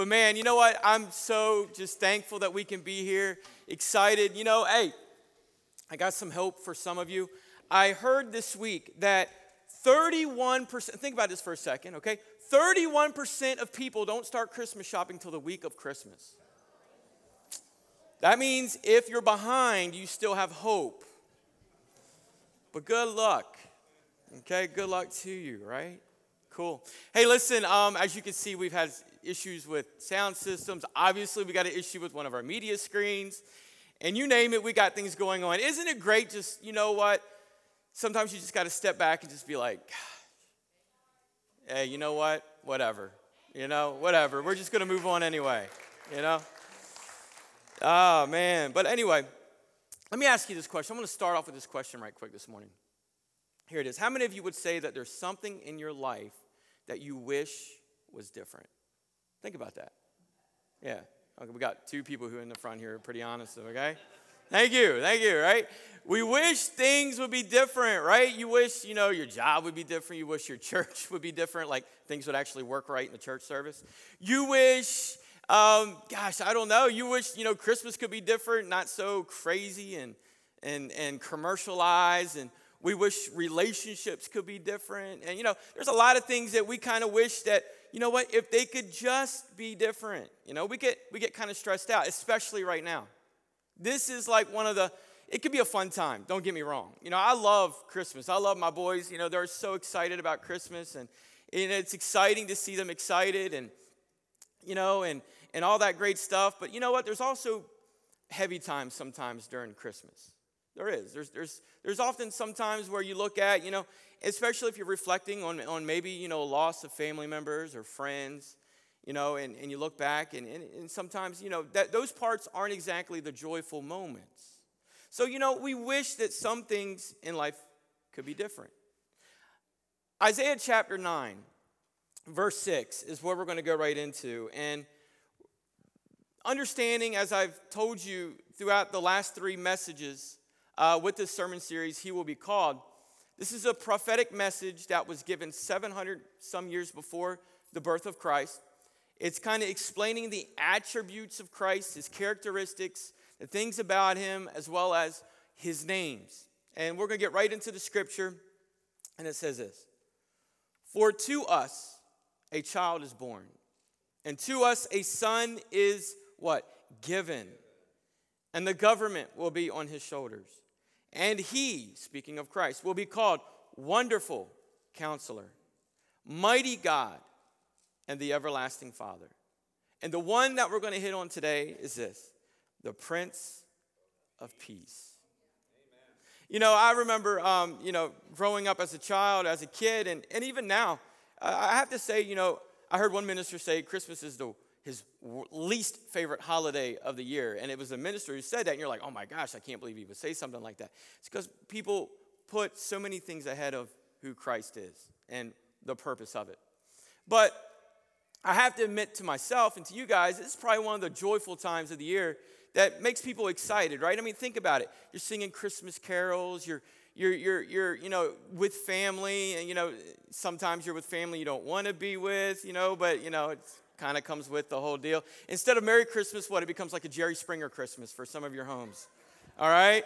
But man, you know what? I'm so just thankful that we can be here, excited. You know, hey, I got some hope for some of you. I heard this week that 31%, think about this for a second, okay? 31% of people don't start Christmas shopping till the week of Christmas. That means if you're behind, you still have hope. But good luck. Okay, good luck to you, right? Cool. Hey, listen, um, as you can see, we've had issues with sound systems. Obviously, we got an issue with one of our media screens. And you name it, we got things going on. Isn't it great just, you know what? Sometimes you just got to step back and just be like, hey, you know what? Whatever. You know, whatever. We're just going to move on anyway, you know? Oh, man. But anyway, let me ask you this question. I'm going to start off with this question right quick this morning. Here it is. How many of you would say that there's something in your life that you wish was different? Think about that. Yeah. Okay, we got two people who are in the front here are pretty honest, okay? Thank you, thank you, right? We wish things would be different, right? You wish, you know, your job would be different. You wish your church would be different, like things would actually work right in the church service. You wish um, gosh, I don't know. You wish, you know, Christmas could be different, not so crazy and, and, and commercialized. And we wish relationships could be different. And, you know, there's a lot of things that we kind of wish that, you know what, if they could just be different. You know, we get, we get kind of stressed out, especially right now. This is like one of the, it could be a fun time, don't get me wrong. You know, I love Christmas. I love my boys. You know, they're so excited about Christmas. And, and it's exciting to see them excited. And, you know, and, and all that great stuff. But you know what? There's also heavy times sometimes during Christmas. There is. There's, there's, there's often sometimes where you look at, you know, especially if you're reflecting on, on maybe, you know, loss of family members or friends, you know, and, and you look back and, and, and sometimes, you know, that those parts aren't exactly the joyful moments. So, you know, we wish that some things in life could be different. Isaiah chapter 9, verse 6 is where we're going to go right into. And understanding, as I've told you throughout the last three messages uh, with this sermon series, He Will Be Called. This is a prophetic message that was given 700 some years before the birth of Christ. It's kind of explaining the attributes of Christ, his characteristics, the things about him, as well as his names. And we're going to get right into the scripture, and it says this For to us a child is born, and to us a son is what? Given. And the government will be on his shoulders. And he, speaking of Christ, will be called Wonderful Counselor, Mighty God, and the Everlasting Father. And the one that we're going to hit on today is this the Prince of Peace. Amen. You know, I remember, um, you know, growing up as a child, as a kid, and, and even now, I have to say, you know, I heard one minister say Christmas is the his least favorite holiday of the year. And it was a minister who said that, and you're like, oh my gosh, I can't believe he would say something like that. It's because people put so many things ahead of who Christ is and the purpose of it. But I have to admit to myself and to you guys, this is probably one of the joyful times of the year that makes people excited, right? I mean, think about it. You're singing Christmas carols, you're you're, you're, you're, you know, with family, and, you know, sometimes you're with family you don't want to be with, you know, but, you know, it's kind of comes with the whole deal. Instead of Merry Christmas, what? It becomes like a Jerry Springer Christmas for some of your homes. All right?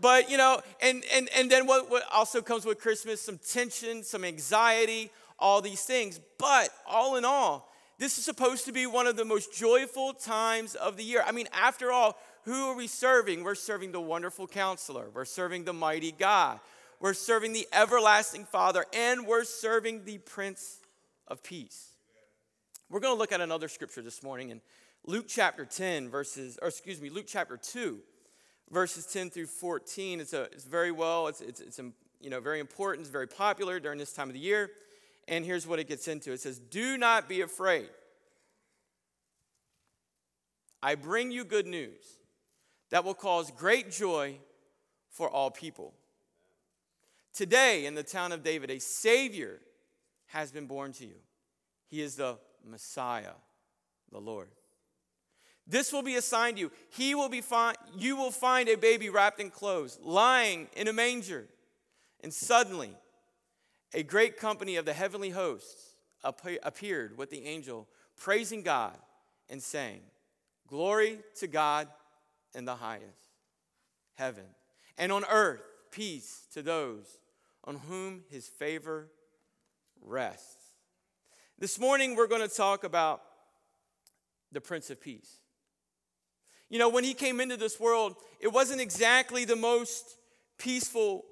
But, you know, and, and, and then what, what also comes with Christmas? Some tension, some anxiety, all these things. But all in all, this is supposed to be one of the most joyful times of the year. I mean, after all, who are we serving? We're serving the wonderful counselor, we're serving the mighty God, we're serving the everlasting Father, and we're serving the Prince of Peace. We're going to look at another scripture this morning in Luke chapter 10, verses, or excuse me, Luke chapter 2, verses 10 through 14. It's, a, it's very well, it's, it's, it's um, you know, very important, it's very popular during this time of the year. And here's what it gets into it says, Do not be afraid. I bring you good news that will cause great joy for all people. Today, in the town of David, a Savior has been born to you. He is the Messiah, the Lord. This will be assigned you. He will be fi- you will find a baby wrapped in clothes, lying in a manger. And suddenly, a great company of the heavenly hosts appeared with the angel, praising God and saying, Glory to God in the highest heaven, and on earth peace to those on whom his favor rests. This morning we're going to talk about the Prince of Peace. You know, when he came into this world, it wasn't exactly the most peaceful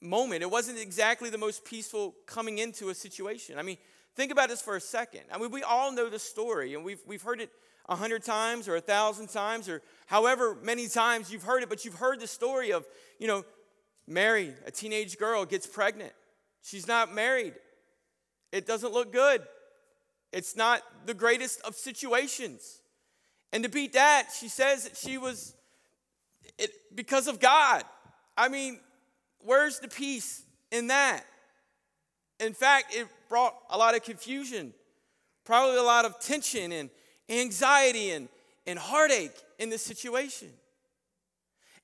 moment. It wasn't exactly the most peaceful coming into a situation. I mean, think about this for a second. I mean, we all know the story, and we've, we've heard it a hundred times or a thousand times or however many times you've heard it, but you've heard the story of, you know, Mary, a teenage girl, gets pregnant. She's not married. It doesn't look good. It's not the greatest of situations. And to beat that, she says that she was it, because of God. I mean, where's the peace in that? In fact, it brought a lot of confusion, probably a lot of tension and anxiety and, and heartache in this situation.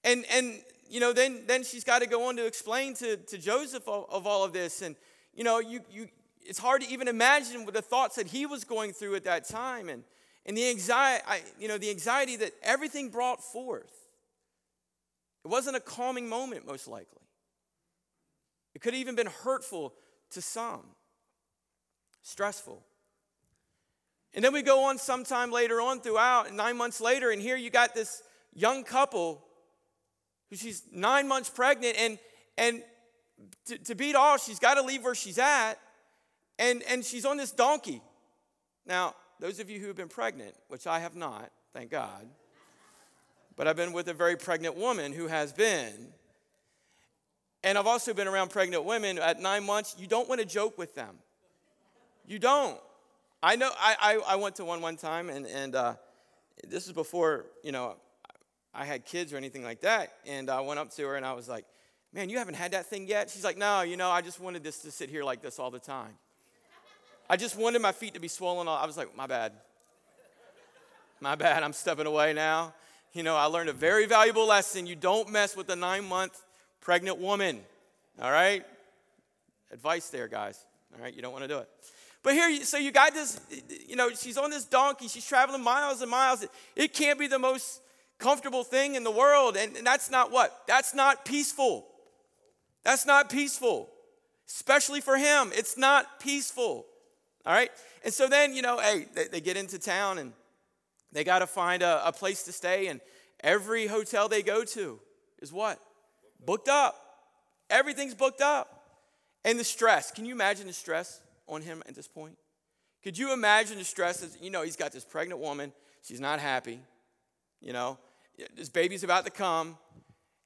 And, and you know, then, then she's got to go on to explain to, to Joseph of, of all of this. And, you know, you, you, it's hard to even imagine what the thoughts that he was going through at that time and, and the anxiety, you know, the anxiety that everything brought forth. It wasn't a calming moment, most likely. It could have even been hurtful to some, stressful. And then we go on sometime later on throughout, nine months later, and here you got this young couple who she's nine months pregnant, and and to, to beat all, she's got to leave where she's at, and and she's on this donkey. Now, those of you who have been pregnant, which I have not, thank God, but I've been with a very pregnant woman who has been. And I've also been around pregnant women at nine months. You don't want to joke with them. You don't. I know, I, I, I went to one one time, and, and uh, this is before, you know, I had kids or anything like that. And I went up to her and I was like, man, you haven't had that thing yet? She's like, no, you know, I just wanted this to sit here like this all the time. I just wanted my feet to be swollen. I was like, my bad. My bad, I'm stepping away now. You know, I learned a very valuable lesson. You don't mess with a nine month pregnant woman. All right? Advice there, guys. All right? You don't want to do it. But here, so you got this, you know, she's on this donkey. She's traveling miles and miles. It can't be the most comfortable thing in the world. And, and that's not what? That's not peaceful. That's not peaceful, especially for him. It's not peaceful. All right? And so then, you know, hey, they, they get into town and they got to find a, a place to stay. And every hotel they go to is what? Booked up. Everything's booked up. And the stress. Can you imagine the stress? on him at this point? Could you imagine the stress? As, you know, he's got this pregnant woman. She's not happy. You know, this baby's about to come.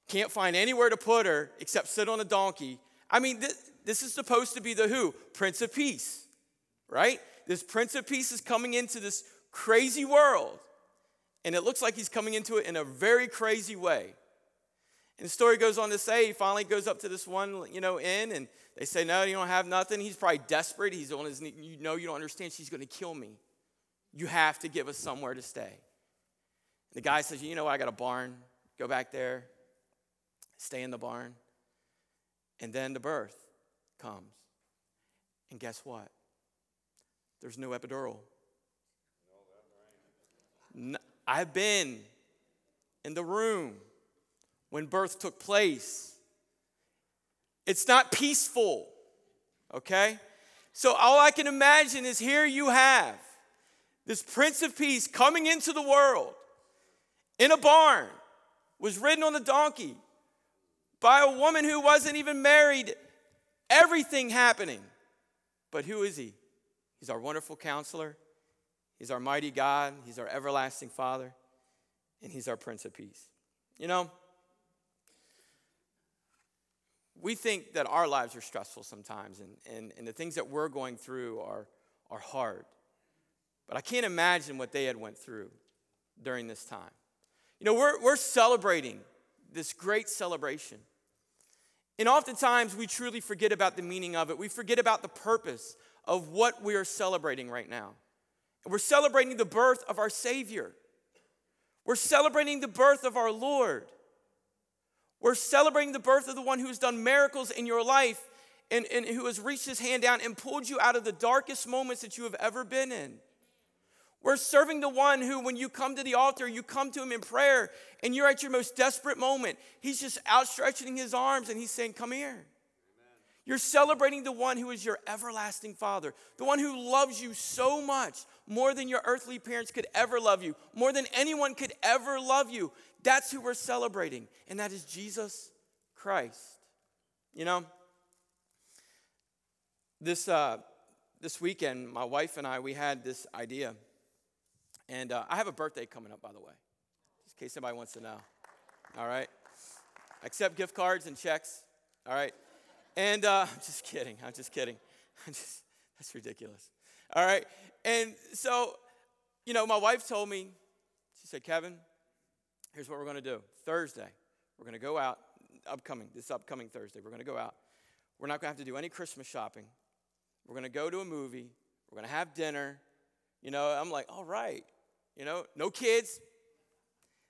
Can't find anywhere to put her except sit on a donkey. I mean, this, this is supposed to be the who? Prince of Peace, right? This Prince of Peace is coming into this crazy world. And it looks like he's coming into it in a very crazy way. And the story goes on to say he finally goes up to this one, you know, inn, and they say, No, you don't have nothing. He's probably desperate. He's on his knee. You know, you don't understand. She's going to kill me. You have to give us somewhere to stay. And the guy says, You know what? I got a barn. Go back there, stay in the barn. And then the birth comes. And guess what? There's no epidural. No, I've been in the room when birth took place. It's not peaceful, okay? So all I can imagine is here you have this Prince of Peace coming into the world in a barn, was ridden on a donkey by a woman who wasn't even married, everything happening. But who is he? He's our wonderful counselor, he's our mighty God, he's our everlasting Father, and he's our Prince of Peace. You know, we think that our lives are stressful sometimes and, and, and the things that we're going through are, are hard. But I can't imagine what they had went through during this time. You know, we're, we're celebrating this great celebration. And oftentimes we truly forget about the meaning of it. We forget about the purpose of what we are celebrating right now. We're celebrating the birth of our Savior. We're celebrating the birth of our Lord. We're celebrating the birth of the one who has done miracles in your life and, and who has reached his hand down and pulled you out of the darkest moments that you have ever been in. We're serving the one who, when you come to the altar, you come to him in prayer and you're at your most desperate moment. He's just outstretching his arms and he's saying, Come here. You're celebrating the one who is your everlasting father, the one who loves you so much, more than your earthly parents could ever love you, more than anyone could ever love you. That's who we're celebrating, and that is Jesus Christ. You know, this, uh, this weekend, my wife and I, we had this idea. And uh, I have a birthday coming up, by the way, just in case somebody wants to know. All right? Accept gift cards and checks. All right? And uh, I'm just kidding. I'm just kidding. I'm just, that's ridiculous. All right? And so, you know, my wife told me, she said, Kevin, here's what we're going to do. Thursday, we're going to go out, upcoming, this upcoming Thursday, we're going to go out. We're not going to have to do any Christmas shopping. We're going to go to a movie. We're going to have dinner. You know, I'm like, all right. You know, no kids.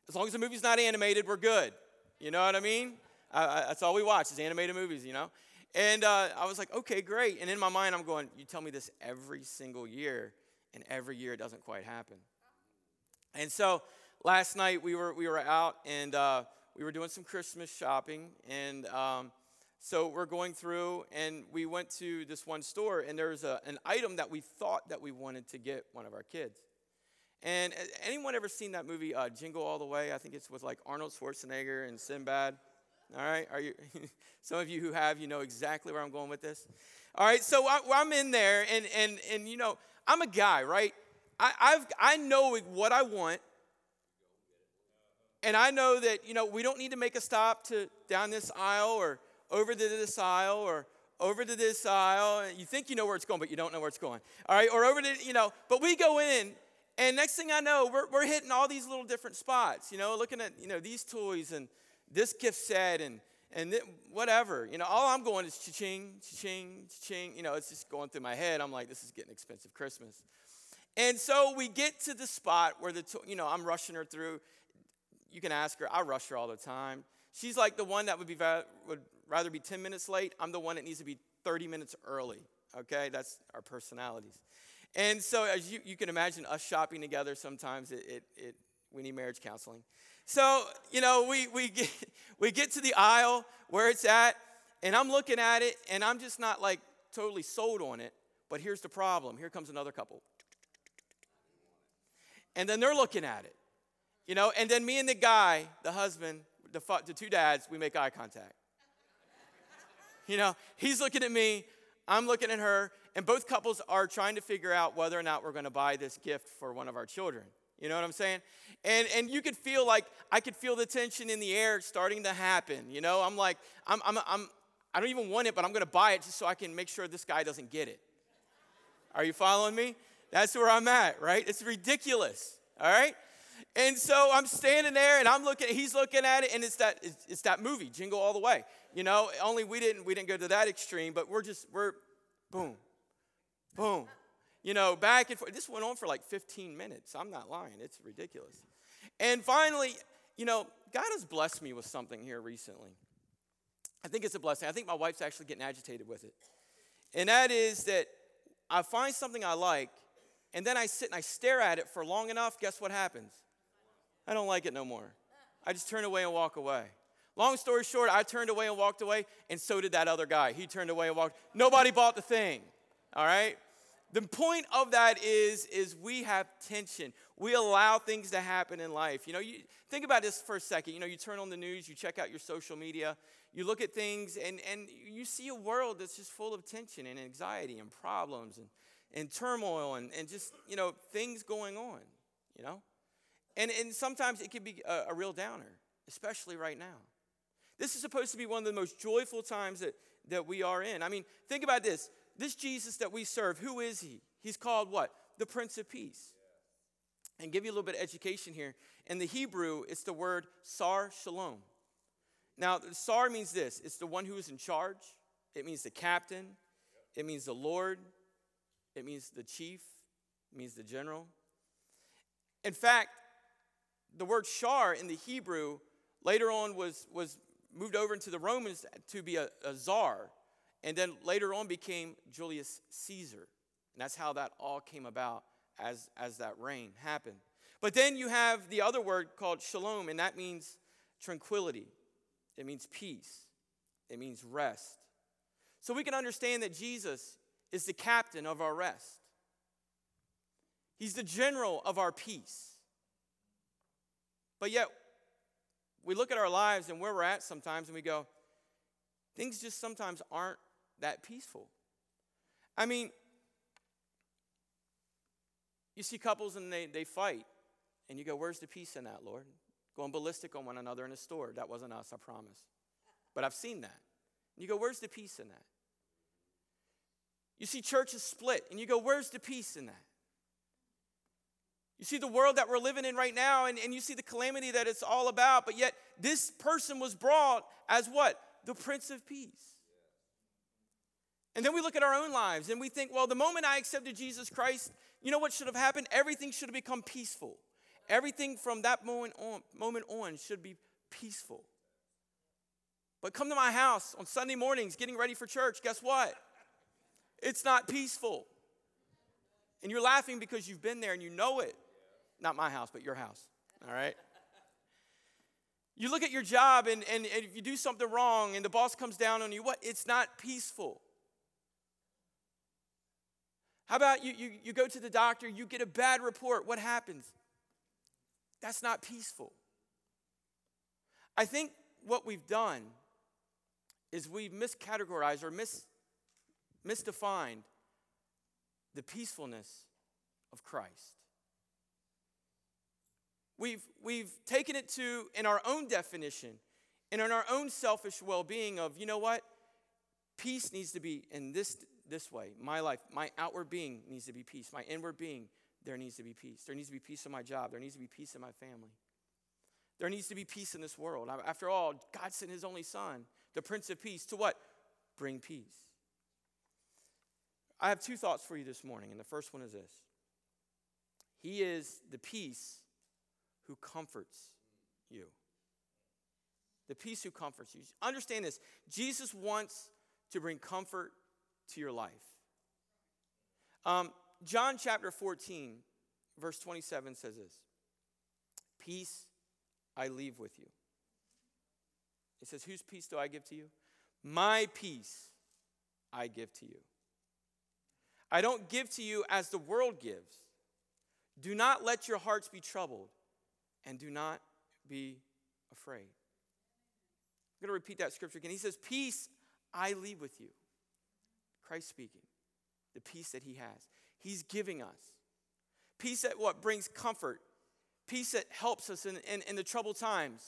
As long as the movie's not animated, we're good. You know what I mean? I, I, that's all we watch is animated movies, you know? And uh, I was like, okay, great. And in my mind, I'm going, you tell me this every single year, and every year it doesn't quite happen. And so last night we were, we were out and uh, we were doing some Christmas shopping. And um, so we're going through and we went to this one store and there was a, an item that we thought that we wanted to get one of our kids. And uh, anyone ever seen that movie uh, Jingle All the Way? I think it's with like Arnold Schwarzenegger and Sinbad. All right, are you? some of you who have, you know exactly where I'm going with this. All right, so I, am in there, and and and you know, I'm a guy, right? I, I've I know what I want, and I know that you know we don't need to make a stop to down this aisle or over to this aisle or over to this aisle. You think you know where it's going, but you don't know where it's going. All right, or over to, you know, but we go in, and next thing I know, we're, we're hitting all these little different spots, you know, looking at, you know, these toys and this gift set and, and th- whatever. You know, all I'm going is cha-ching, cha-ching, cha-ching. You know, it's just going through my head. I'm like, this is getting expensive Christmas. And so we get to the spot where the, you know, I'm rushing her through. You can ask her. I rush her all the time. She's like the one that would be would rather be 10 minutes late. I'm the one that needs to be 30 minutes early. Okay, that's our personalities. And so, as you, you can imagine, us shopping together sometimes it, it, it we need marriage counseling. So, you know, we, we, get, we get to the aisle where it's at, and I'm looking at it, and I'm just not like totally sold on it. But here's the problem here comes another couple. And then they're looking at it, you know, and then me and the guy, the husband, the, the two dads, we make eye contact. You know, he's looking at me, I'm looking at her, and both couples are trying to figure out whether or not we're going to buy this gift for one of our children. You know what I'm saying? And and you could feel like I could feel the tension in the air starting to happen. You know, I'm like, I'm I'm I'm I don't even want it, but I'm gonna buy it just so I can make sure this guy doesn't get it. Are you following me? That's where I'm at, right? It's ridiculous. All right? And so I'm standing there and I'm looking, he's looking at it, and it's that it's, it's that movie, Jingle All the Way. You know, only we didn't we didn't go to that extreme, but we're just we're boom, boom. You know, back and forth. This went on for like 15 minutes. I'm not lying. It's ridiculous. And finally, you know, God has blessed me with something here recently. I think it's a blessing. I think my wife's actually getting agitated with it. And that is that I find something I like, and then I sit and I stare at it for long enough. Guess what happens? I don't like it no more. I just turn away and walk away. Long story short, I turned away and walked away, and so did that other guy. He turned away and walked. Nobody bought the thing. All right? The point of that is, is we have tension. We allow things to happen in life. You know, you think about this for a second. You know, you turn on the news, you check out your social media, you look at things, and, and you see a world that's just full of tension and anxiety and problems and, and turmoil and, and just, you know, things going on, you know? And, and sometimes it can be a, a real downer, especially right now. This is supposed to be one of the most joyful times that, that we are in. I mean, think about this this Jesus that we serve, who is he? He's called what? The Prince of Peace. And give you a little bit of education here. In the Hebrew, it's the word Sar Shalom. Now, Sar means this it's the one who is in charge, it means the captain, it means the Lord, it means the chief, it means the general. In fact, the word shar in the Hebrew later on was, was moved over into the Romans to be a, a czar and then later on became Julius Caesar. And that's how that all came about as, as that reign happened. But then you have the other word called shalom, and that means tranquility, it means peace, it means rest. So we can understand that Jesus is the captain of our rest, He's the general of our peace. But yet, we look at our lives and where we're at sometimes and we go, things just sometimes aren't that peaceful. I mean, you see couples and they, they fight, and you go, Where's the peace in that, Lord? Going ballistic on one another in a store. That wasn't us, I promise. But I've seen that. And you go, Where's the peace in that? You see churches split, and you go, Where's the peace in that? You see the world that we're living in right now, and, and you see the calamity that it's all about, but yet this person was brought as what? The Prince of Peace. And then we look at our own lives and we think, well, the moment I accepted Jesus Christ, you know what should have happened? Everything should have become peaceful. Everything from that moment on, moment on should be peaceful. But come to my house on Sunday mornings getting ready for church, guess what? It's not peaceful. And you're laughing because you've been there and you know it. Not my house, but your house. All right? You look at your job and, and, and if you do something wrong and the boss comes down on you, what? It's not peaceful. How about you, you, you go to the doctor, you get a bad report, what happens? That's not peaceful. I think what we've done is we've miscategorized or mis, misdefined the peacefulness of Christ. We've, we've taken it to, in our own definition, and in our own selfish well being, of, you know what? Peace needs to be in this, this way. My life, my outward being needs to be peace. My inward being, there needs to be peace. There needs to be peace in my job. There needs to be peace in my family. There needs to be peace in this world. After all, God sent his only son, the Prince of Peace, to what? Bring peace. I have two thoughts for you this morning, and the first one is this He is the peace who comforts you. The peace who comforts you. Understand this Jesus wants to bring comfort to your life. Um, John chapter 14, verse 27 says this Peace I leave with you. It says, Whose peace do I give to you? My peace I give to you. I don't give to you as the world gives. Do not let your hearts be troubled, and do not be afraid. I'm going to repeat that scripture again. He says, Peace I leave with you. Christ speaking, the peace that he has. He's giving us. Peace that what brings comfort, peace that helps us in, in, in the troubled times.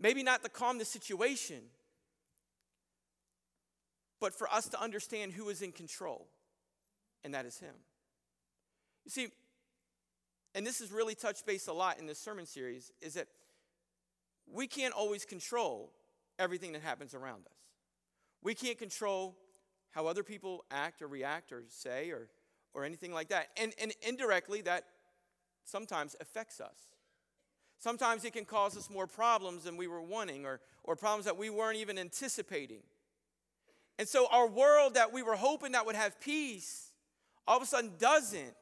Maybe not to calm the situation, but for us to understand who is in control, and that is Him. You see, and this has really touched base a lot in this sermon series, is that we can't always control everything that happens around us. We can't control how other people act or react or say or, or anything like that. And, and indirectly, that sometimes affects us. Sometimes it can cause us more problems than we were wanting or, or problems that we weren't even anticipating. And so our world that we were hoping that would have peace all of a sudden doesn't.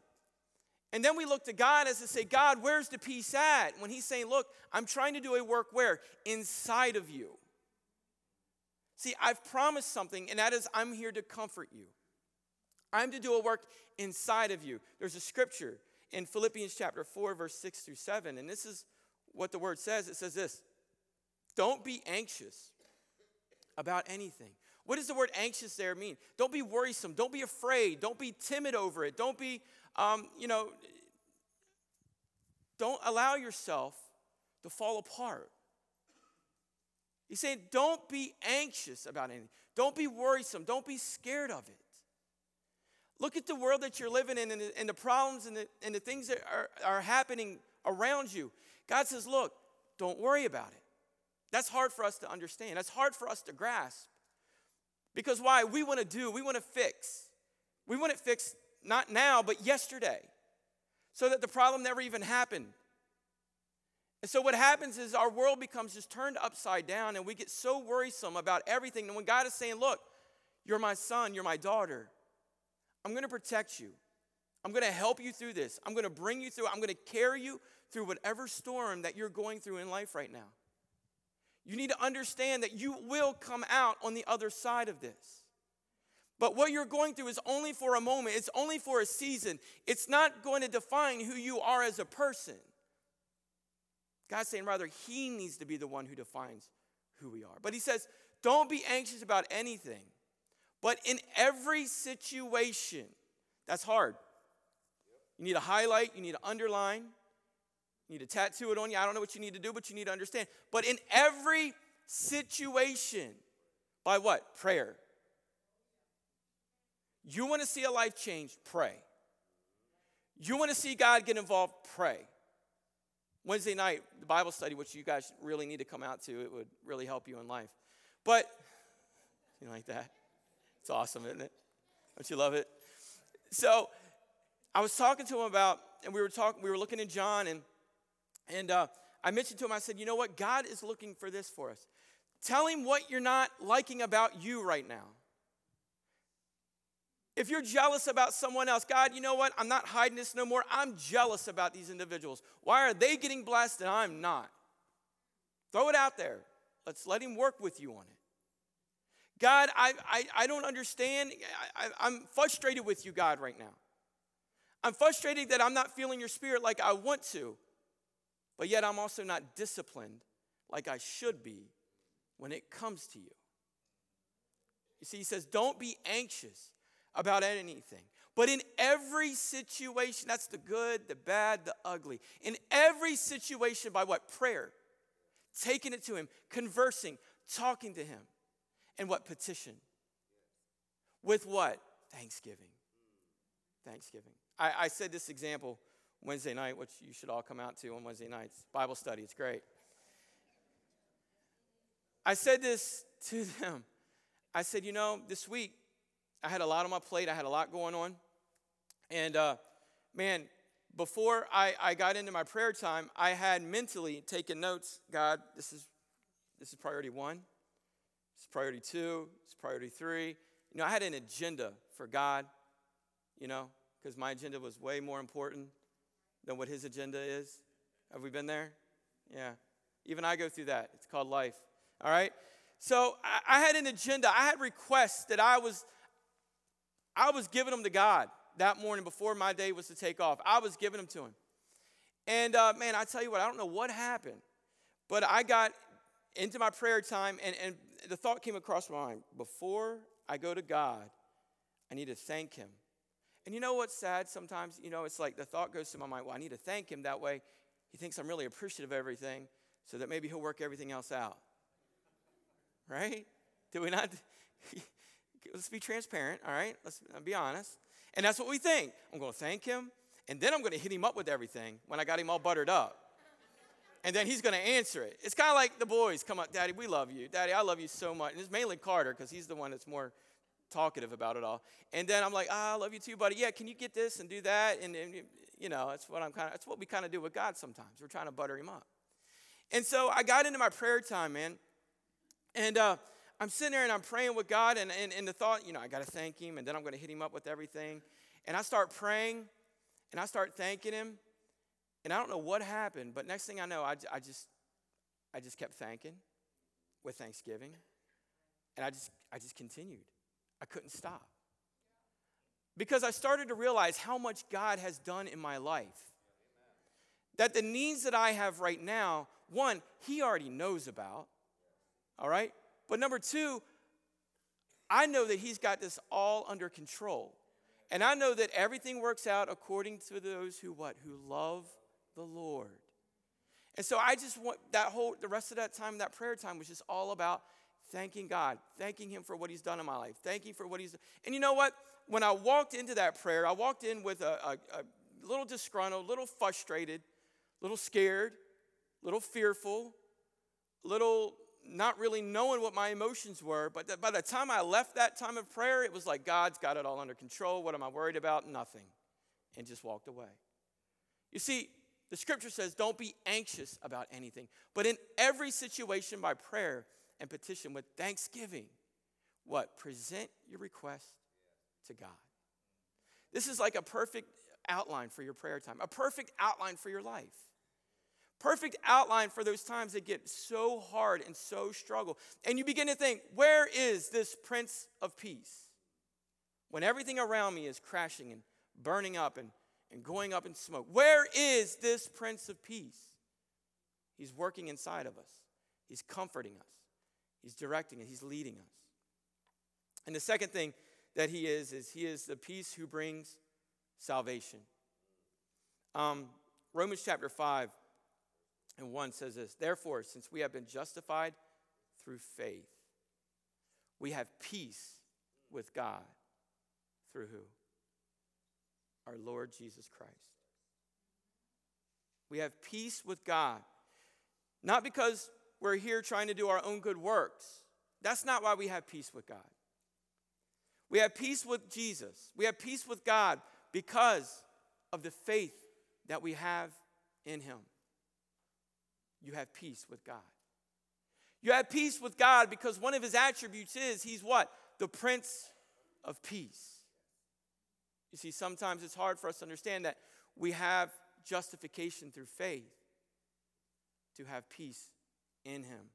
And then we look to God as to say, God, where's the peace at? When He's saying, Look, I'm trying to do a work where? Inside of you. See, I've promised something, and that is I'm here to comfort you. I'm to do a work inside of you. There's a scripture in Philippians chapter 4, verse 6 through 7, and this is what the word says. It says this Don't be anxious about anything. What does the word anxious there mean? Don't be worrisome. Don't be afraid. Don't be timid over it. Don't be, um, you know, don't allow yourself to fall apart. He's saying, don't be anxious about anything. Don't be worrisome. Don't be scared of it. Look at the world that you're living in and the, and the problems and the, and the things that are, are happening around you. God says, look, don't worry about it. That's hard for us to understand. That's hard for us to grasp. Because why? We want to do, we want to fix. We want it fixed not now, but yesterday, so that the problem never even happened. And so what happens is our world becomes just turned upside down and we get so worrisome about everything. And when God is saying, Look, you're my son, you're my daughter, I'm going to protect you. I'm going to help you through this. I'm going to bring you through. I'm going to carry you through whatever storm that you're going through in life right now. You need to understand that you will come out on the other side of this. But what you're going through is only for a moment, it's only for a season. It's not going to define who you are as a person. God's saying, rather, He needs to be the one who defines who we are. But He says, don't be anxious about anything, but in every situation, that's hard. You need to highlight, you need to underline, you need to tattoo it on you. I don't know what you need to do, but you need to understand. But in every situation, by what? Prayer. You want to see a life change? Pray. You want to see God get involved? Pray. Wednesday night, the Bible study, which you guys really need to come out to, it would really help you in life. But, you like that? It's awesome, isn't it? Don't you love it? So, I was talking to him about, and we were talking, we were looking in John, and and uh, I mentioned to him, I said, you know what? God is looking for this for us. Tell him what you're not liking about you right now. If you're jealous about someone else, God, you know what? I'm not hiding this no more. I'm jealous about these individuals. Why are they getting blessed and I'm not? Throw it out there. Let's let Him work with you on it. God, I, I, I don't understand. I, I, I'm frustrated with you, God, right now. I'm frustrated that I'm not feeling your spirit like I want to, but yet I'm also not disciplined like I should be when it comes to you. You see, he says, don't be anxious about anything. But in every situation, that's the good, the bad, the ugly. In every situation, by what? Prayer. Taking it to Him, conversing, talking to Him. And what? Petition. With what? Thanksgiving. Thanksgiving. I, I said this example Wednesday night, which you should all come out to on Wednesday nights. Bible study, it's great. I said this to them. I said, you know, this week I had a lot on my plate. I had a lot going on. And uh, man, before I, I got into my prayer time, I had mentally taken notes. God, this is this is priority one. This is priority two. This is priority three. You know, I had an agenda for God. You know, because my agenda was way more important than what his agenda is. Have we been there? Yeah. Even I go through that. It's called life. All right. So I, I had an agenda. I had requests that I was I was giving them to God that morning before my day was to take off. I was giving them to him. And uh, man, I tell you what, I don't know what happened, but I got into my prayer time and, and the thought came across my mind before I go to God, I need to thank him. And you know what's sad sometimes? You know, it's like the thought goes to my mind, well, I need to thank him. That way, he thinks I'm really appreciative of everything, so that maybe he'll work everything else out. Right? Do we not? let's be transparent, all right? Let's be honest. And that's what we think. I'm going to thank him, and then I'm going to hit him up with everything when I got him all buttered up. And then he's going to answer it. It's kind of like the boys come up, Daddy, we love you. Daddy, I love you so much. And it's mainly Carter because he's the one that's more talkative about it all. And then I'm like, ah, I love you too, buddy. Yeah, can you get this and do that? And, and you know, that's what I'm kind of, that's what we kind of do with God sometimes. We're trying to butter him up. And so I got into my prayer time, man. And uh, I'm sitting there and I'm praying with God, and, and, and the thought, you know, I got to thank Him, and then I'm going to hit Him up with everything. And I start praying, and I start thanking Him, and I don't know what happened, but next thing I know, I, I just, I just kept thanking with thanksgiving, and I just, I just continued. I couldn't stop because I started to realize how much God has done in my life. That the needs that I have right now, one, He already knows about, all right? But number two, I know that He's got this all under control. And I know that everything works out according to those who what? Who love the Lord. And so I just want that whole, the rest of that time, that prayer time was just all about thanking God, thanking Him for what He's done in my life, thanking for what He's done. And you know what? When I walked into that prayer, I walked in with a, a, a little disgruntled, a little frustrated, little scared, little fearful, little not really knowing what my emotions were. But by the time I left that time of prayer, it was like, God's got it all under control. What am I worried about? Nothing. And just walked away. You see, the scripture says, don't be anxious about anything, but in every situation by prayer and petition with thanksgiving, what? Present your request to God. This is like a perfect outline for your prayer time, a perfect outline for your life. Perfect outline for those times that get so hard and so struggle. And you begin to think, where is this Prince of Peace? When everything around me is crashing and burning up and, and going up in smoke. Where is this Prince of Peace? He's working inside of us, He's comforting us, He's directing us, He's leading us. And the second thing that He is, is He is the peace who brings salvation. Um, Romans chapter 5 and 1 says this Therefore, since we have been justified through faith, we have peace with God through who? Our Lord Jesus Christ. We have peace with God, not because we're here trying to do our own good works. That's not why we have peace with God. We have peace with Jesus. We have peace with God because of the faith that we have in Him. You have peace with God. You have peace with God because one of His attributes is He's what? The Prince of Peace. You see, sometimes it's hard for us to understand that we have justification through faith to have peace in Him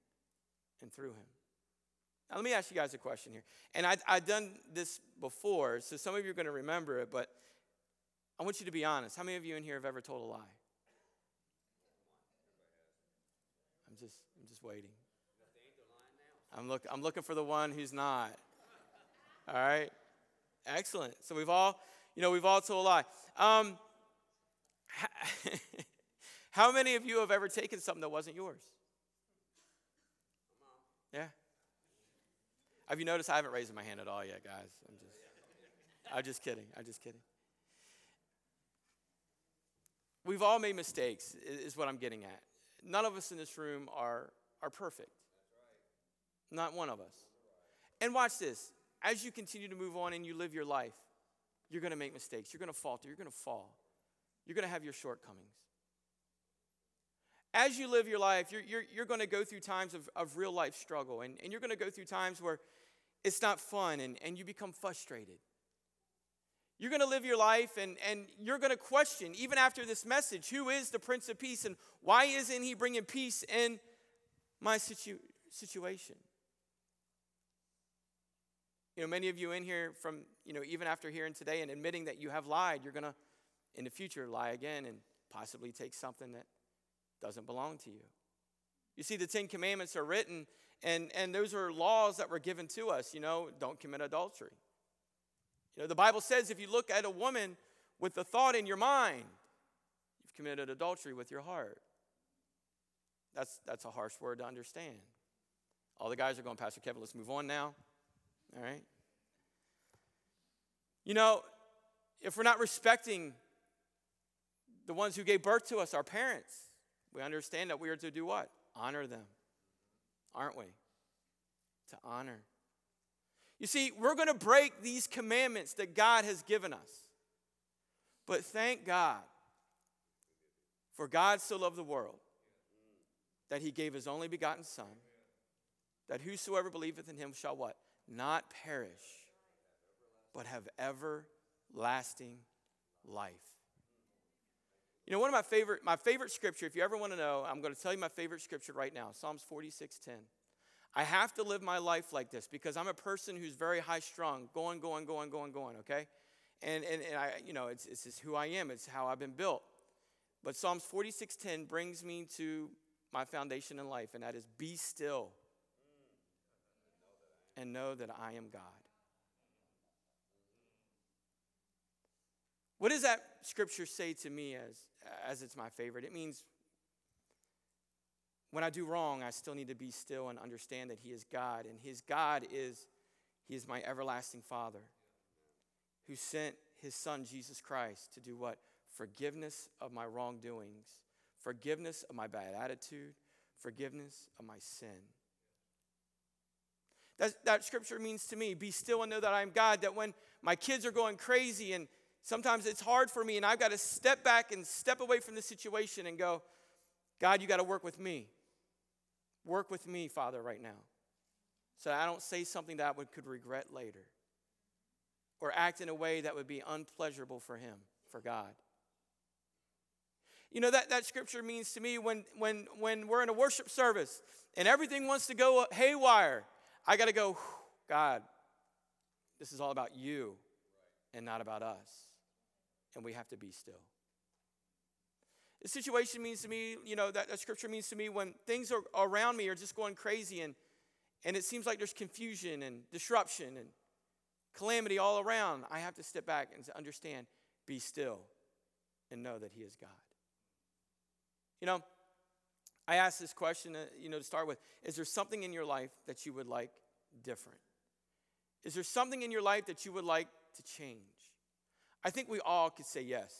and through Him. Now, let me ask you guys a question here. And I, I've done this before, so some of you are going to remember it, but I want you to be honest. How many of you in here have ever told a lie? I'm just, I'm just waiting. I'm, look, I'm looking for the one who's not. All right? Excellent. So we've all, you know, we've all told a lie. Um, how many of you have ever taken something that wasn't yours? Yeah. Have you noticed I haven't raised my hand at all yet, guys? I'm just, I'm just kidding. I'm just kidding. We've all made mistakes, is what I'm getting at. None of us in this room are, are perfect. Not one of us. And watch this. As you continue to move on and you live your life, you're going to make mistakes. You're going to falter. You're going to fall. You're going to have your shortcomings. As you live your life, you're, you're, you're going to go through times of, of real life struggle, and, and you're going to go through times where it's not fun and, and you become frustrated. You're going to live your life and, and you're going to question, even after this message, who is the Prince of Peace and why isn't he bringing peace in my situ- situation? You know, many of you in here from, you know, even after hearing today and admitting that you have lied, you're going to, in the future, lie again and possibly take something that doesn't belong to you. You see, the Ten Commandments are written, and, and those are laws that were given to us. You know, don't commit adultery. You know, the Bible says if you look at a woman with the thought in your mind, you've committed adultery with your heart. That's, that's a harsh word to understand. All the guys are going, Pastor Kevin, let's move on now. All right? You know, if we're not respecting the ones who gave birth to us, our parents, we understand that we are to do what? Honor them, aren't we? To honor. You see, we're going to break these commandments that God has given us. But thank God, for God so loved the world that he gave his only begotten Son, that whosoever believeth in him shall what? Not perish, but have everlasting life. You know, one of my favorite, my favorite scripture, if you ever want to know, I'm going to tell you my favorite scripture right now, Psalms 46:10. I have to live my life like this because I'm a person who's very high strung, going, going, going, going, going, okay? And, and, and I, you know, it's, it's just who I am, it's how I've been built. But Psalms 46:10 brings me to my foundation in life, and that is be still and know that I am God. What does that scripture say to me as, as it's my favorite? It means when I do wrong, I still need to be still and understand that He is God. And His God is, He is my everlasting Father who sent His Son, Jesus Christ, to do what? Forgiveness of my wrongdoings, forgiveness of my bad attitude, forgiveness of my sin. That, that scripture means to me be still and know that I am God. That when my kids are going crazy and sometimes it's hard for me and I've got to step back and step away from the situation and go, God, you got to work with me. Work with me, Father, right now, so I don't say something that I would, could regret later. or act in a way that would be unpleasurable for Him, for God. You know, that, that scripture means to me when, when, when we're in a worship service and everything wants to go haywire, I got to go, God, this is all about you and not about us. And we have to be still. The situation means to me, you know, that, that scripture means to me when things are around me are just going crazy and, and it seems like there's confusion and disruption and calamity all around, I have to step back and understand, be still, and know that He is God. You know, I asked this question, uh, you know, to start with Is there something in your life that you would like different? Is there something in your life that you would like to change? I think we all could say yes,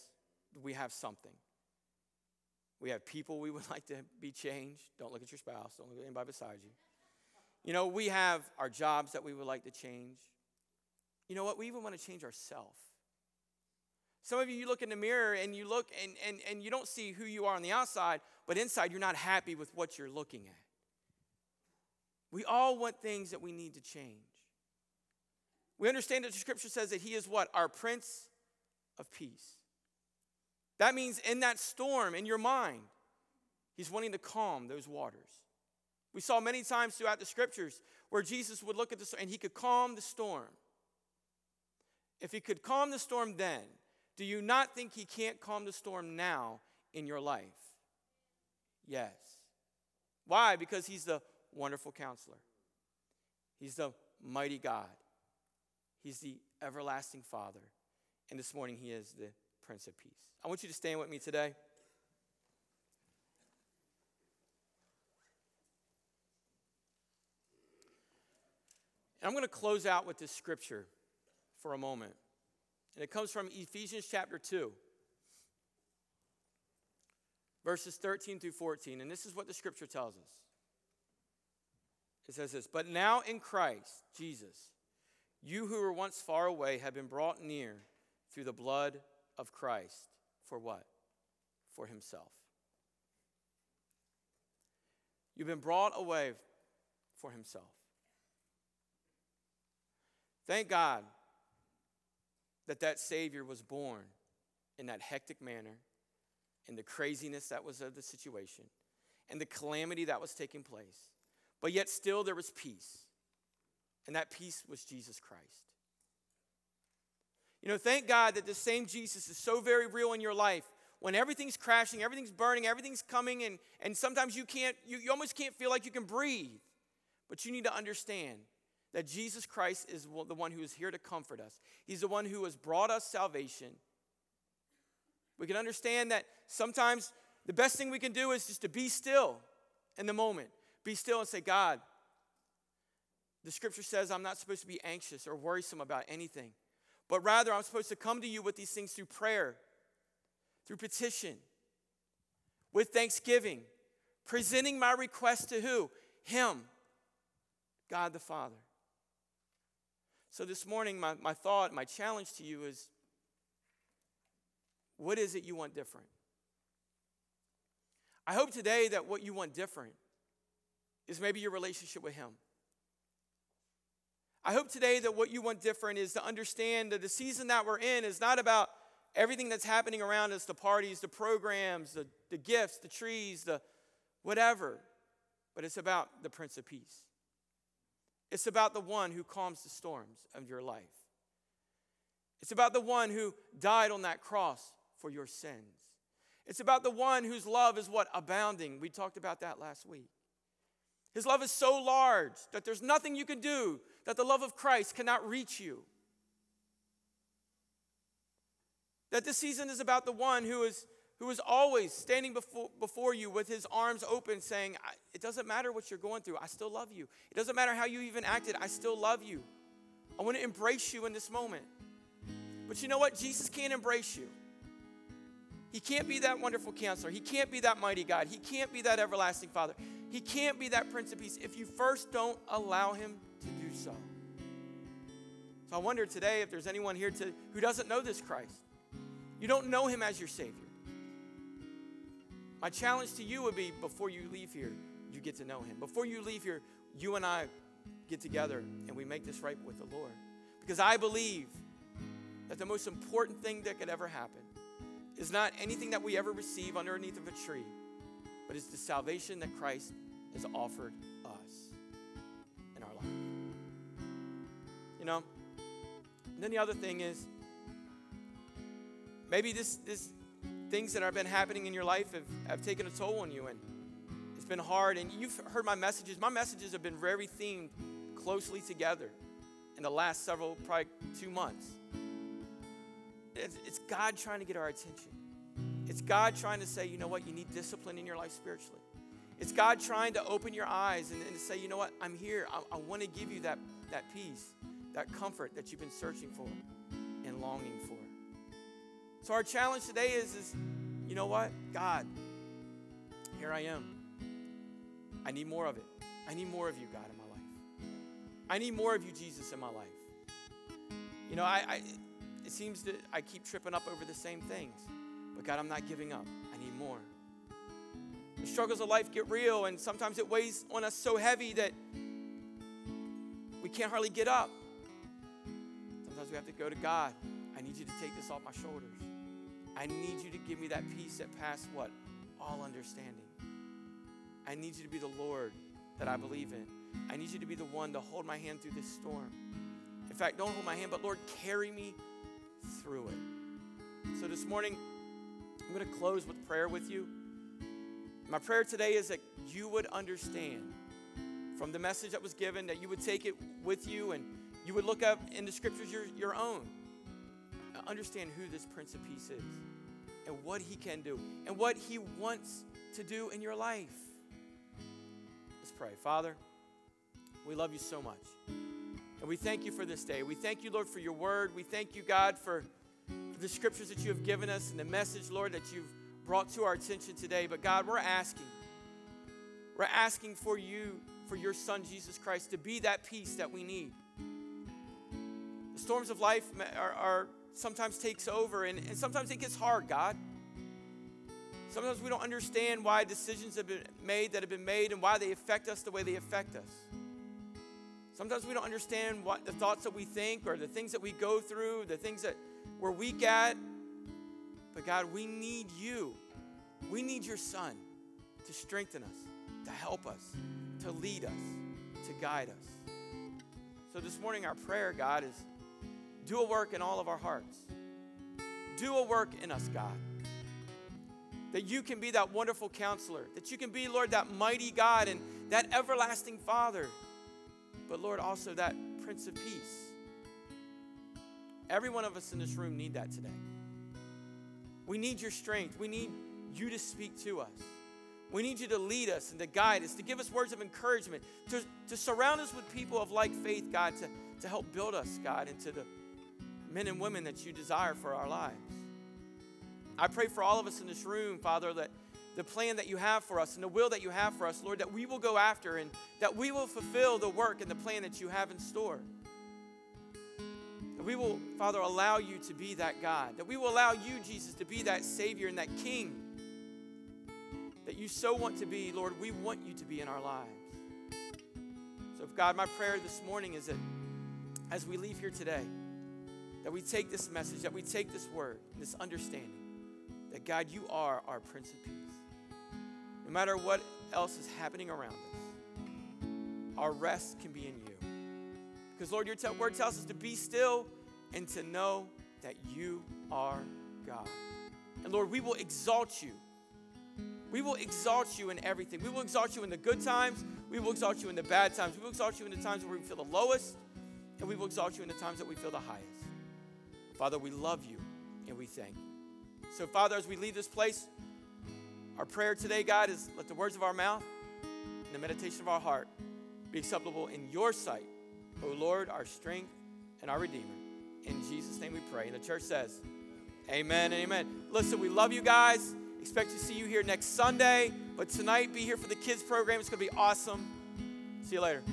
we have something. We have people we would like to be changed. Don't look at your spouse, don't look at anybody beside you. You know, we have our jobs that we would like to change. You know what? We even want to change ourselves. Some of you, you look in the mirror and you look and, and, and you don't see who you are on the outside, but inside you're not happy with what you're looking at. We all want things that we need to change. We understand that the scripture says that he is what? Our Prince of Peace. That means in that storm, in your mind, he's wanting to calm those waters. We saw many times throughout the scriptures where Jesus would look at the storm and he could calm the storm. If he could calm the storm then, do you not think he can't calm the storm now in your life? Yes. Why? Because he's the wonderful counselor, he's the mighty God, he's the everlasting Father. And this morning, he is the Prince of Peace. I want you to stand with me today. And I'm going to close out with this scripture for a moment. And it comes from Ephesians chapter 2, verses 13 through 14. And this is what the scripture tells us it says this But now in Christ Jesus, you who were once far away have been brought near through the blood of Christ. For what? For himself. You've been brought away for himself. Thank God that that Savior was born in that hectic manner, in the craziness that was of the situation, and the calamity that was taking place. But yet, still, there was peace. And that peace was Jesus Christ. You know, thank God that the same Jesus is so very real in your life. When everything's crashing, everything's burning, everything's coming, and, and sometimes you can't, you, you almost can't feel like you can breathe. But you need to understand that Jesus Christ is the one who is here to comfort us. He's the one who has brought us salvation. We can understand that sometimes the best thing we can do is just to be still in the moment. Be still and say, God, the scripture says I'm not supposed to be anxious or worrisome about anything, but rather I'm supposed to come to you with these things through prayer, through petition, with thanksgiving, presenting my request to who? Him, God the Father. So this morning, my, my thought, my challenge to you is what is it you want different? I hope today that what you want different is maybe your relationship with Him. I hope today that what you want different is to understand that the season that we're in is not about everything that's happening around us the parties, the programs, the, the gifts, the trees, the whatever but it's about the Prince of Peace. It's about the one who calms the storms of your life. It's about the one who died on that cross for your sins. It's about the one whose love is what? Abounding. We talked about that last week. His love is so large that there's nothing you can do that the love of Christ cannot reach you. That this season is about the one who is, who is always standing before, before you with his arms open, saying, It doesn't matter what you're going through, I still love you. It doesn't matter how you even acted, I still love you. I want to embrace you in this moment. But you know what? Jesus can't embrace you. He can't be that wonderful counselor. He can't be that mighty God. He can't be that everlasting Father. He can't be that Prince of Peace if you first don't allow him to do so. So I wonder today if there's anyone here to, who doesn't know this Christ. You don't know him as your Savior. My challenge to you would be before you leave here, you get to know him. Before you leave here, you and I get together and we make this right with the Lord. Because I believe that the most important thing that could ever happen is not anything that we ever receive underneath of a tree, but it's the salvation that Christ has offered us in our life. You know, and then the other thing is maybe this this things that have been happening in your life have, have taken a toll on you and it's been hard and you've heard my messages. My messages have been very themed closely together in the last several, probably two months. It's, it's God trying to get our attention. It's God trying to say, you know what, you need discipline in your life spiritually. It's God trying to open your eyes and, and to say, you know what, I'm here. I, I want to give you that, that peace, that comfort that you've been searching for and longing for. So our challenge today is, is you know what? God, here I am. I need more of it. I need more of you, God, in my life. I need more of you, Jesus, in my life. You know, I, I it seems that I keep tripping up over the same things. But God, I'm not giving up. I need more. The struggles of life get real, and sometimes it weighs on us so heavy that we can't hardly get up. Sometimes we have to go to God. I need you to take this off my shoulders. I need you to give me that peace that passes what? All understanding. I need you to be the Lord that I believe in. I need you to be the one to hold my hand through this storm. In fact, don't hold my hand, but Lord, carry me through it. So this morning, I'm going to close with prayer with you. My prayer today is that you would understand from the message that was given, that you would take it with you and you would look up in the scriptures your, your own. Understand who this Prince of Peace is and what he can do and what he wants to do in your life. Let's pray. Father, we love you so much. And we thank you for this day. We thank you, Lord, for your word. We thank you, God, for, for the scriptures that you have given us and the message, Lord, that you've brought to our attention today. But God, we're asking, we're asking for you, for your Son, Jesus Christ, to be that peace that we need. The storms of life are, are sometimes takes over, and, and sometimes it gets hard, God. Sometimes we don't understand why decisions have been made that have been made and why they affect us the way they affect us. Sometimes we don't understand what the thoughts that we think or the things that we go through, the things that we're weak at. But God, we need you. We need your Son to strengthen us, to help us, to lead us, to guide us. So this morning, our prayer, God, is do a work in all of our hearts. Do a work in us, God. That you can be that wonderful counselor, that you can be, Lord, that mighty God and that everlasting Father, but Lord, also that Prince of Peace. Every one of us in this room need that today. We need your strength. We need you to speak to us. We need you to lead us and to guide us, to give us words of encouragement, to, to surround us with people of like faith, God, to, to help build us, God, into the men and women that you desire for our lives. I pray for all of us in this room, Father, that the plan that you have for us and the will that you have for us, Lord, that we will go after and that we will fulfill the work and the plan that you have in store. That we will, Father, allow you to be that God. That we will allow you, Jesus, to be that Savior and that King that you so want to be, Lord. We want you to be in our lives. So, God, my prayer this morning is that as we leave here today, that we take this message, that we take this word, this understanding that God, you are our Prince of Peace. No matter what else is happening around us, our rest can be in you. Because, Lord, your te- word tells us to be still and to know that you are God. And, Lord, we will exalt you. We will exalt you in everything. We will exalt you in the good times. We will exalt you in the bad times. We will exalt you in the times where we feel the lowest. And we will exalt you in the times that we feel the highest. Father, we love you and we thank you. So, Father, as we leave this place, our prayer today, God, is let the words of our mouth and the meditation of our heart be acceptable in your sight, O Lord, our strength and our Redeemer. In Jesus' name we pray. And the church says, Amen amen. Listen, we love you guys. Expect to see you here next Sunday. But tonight, be here for the kids program. It's going to be awesome. See you later.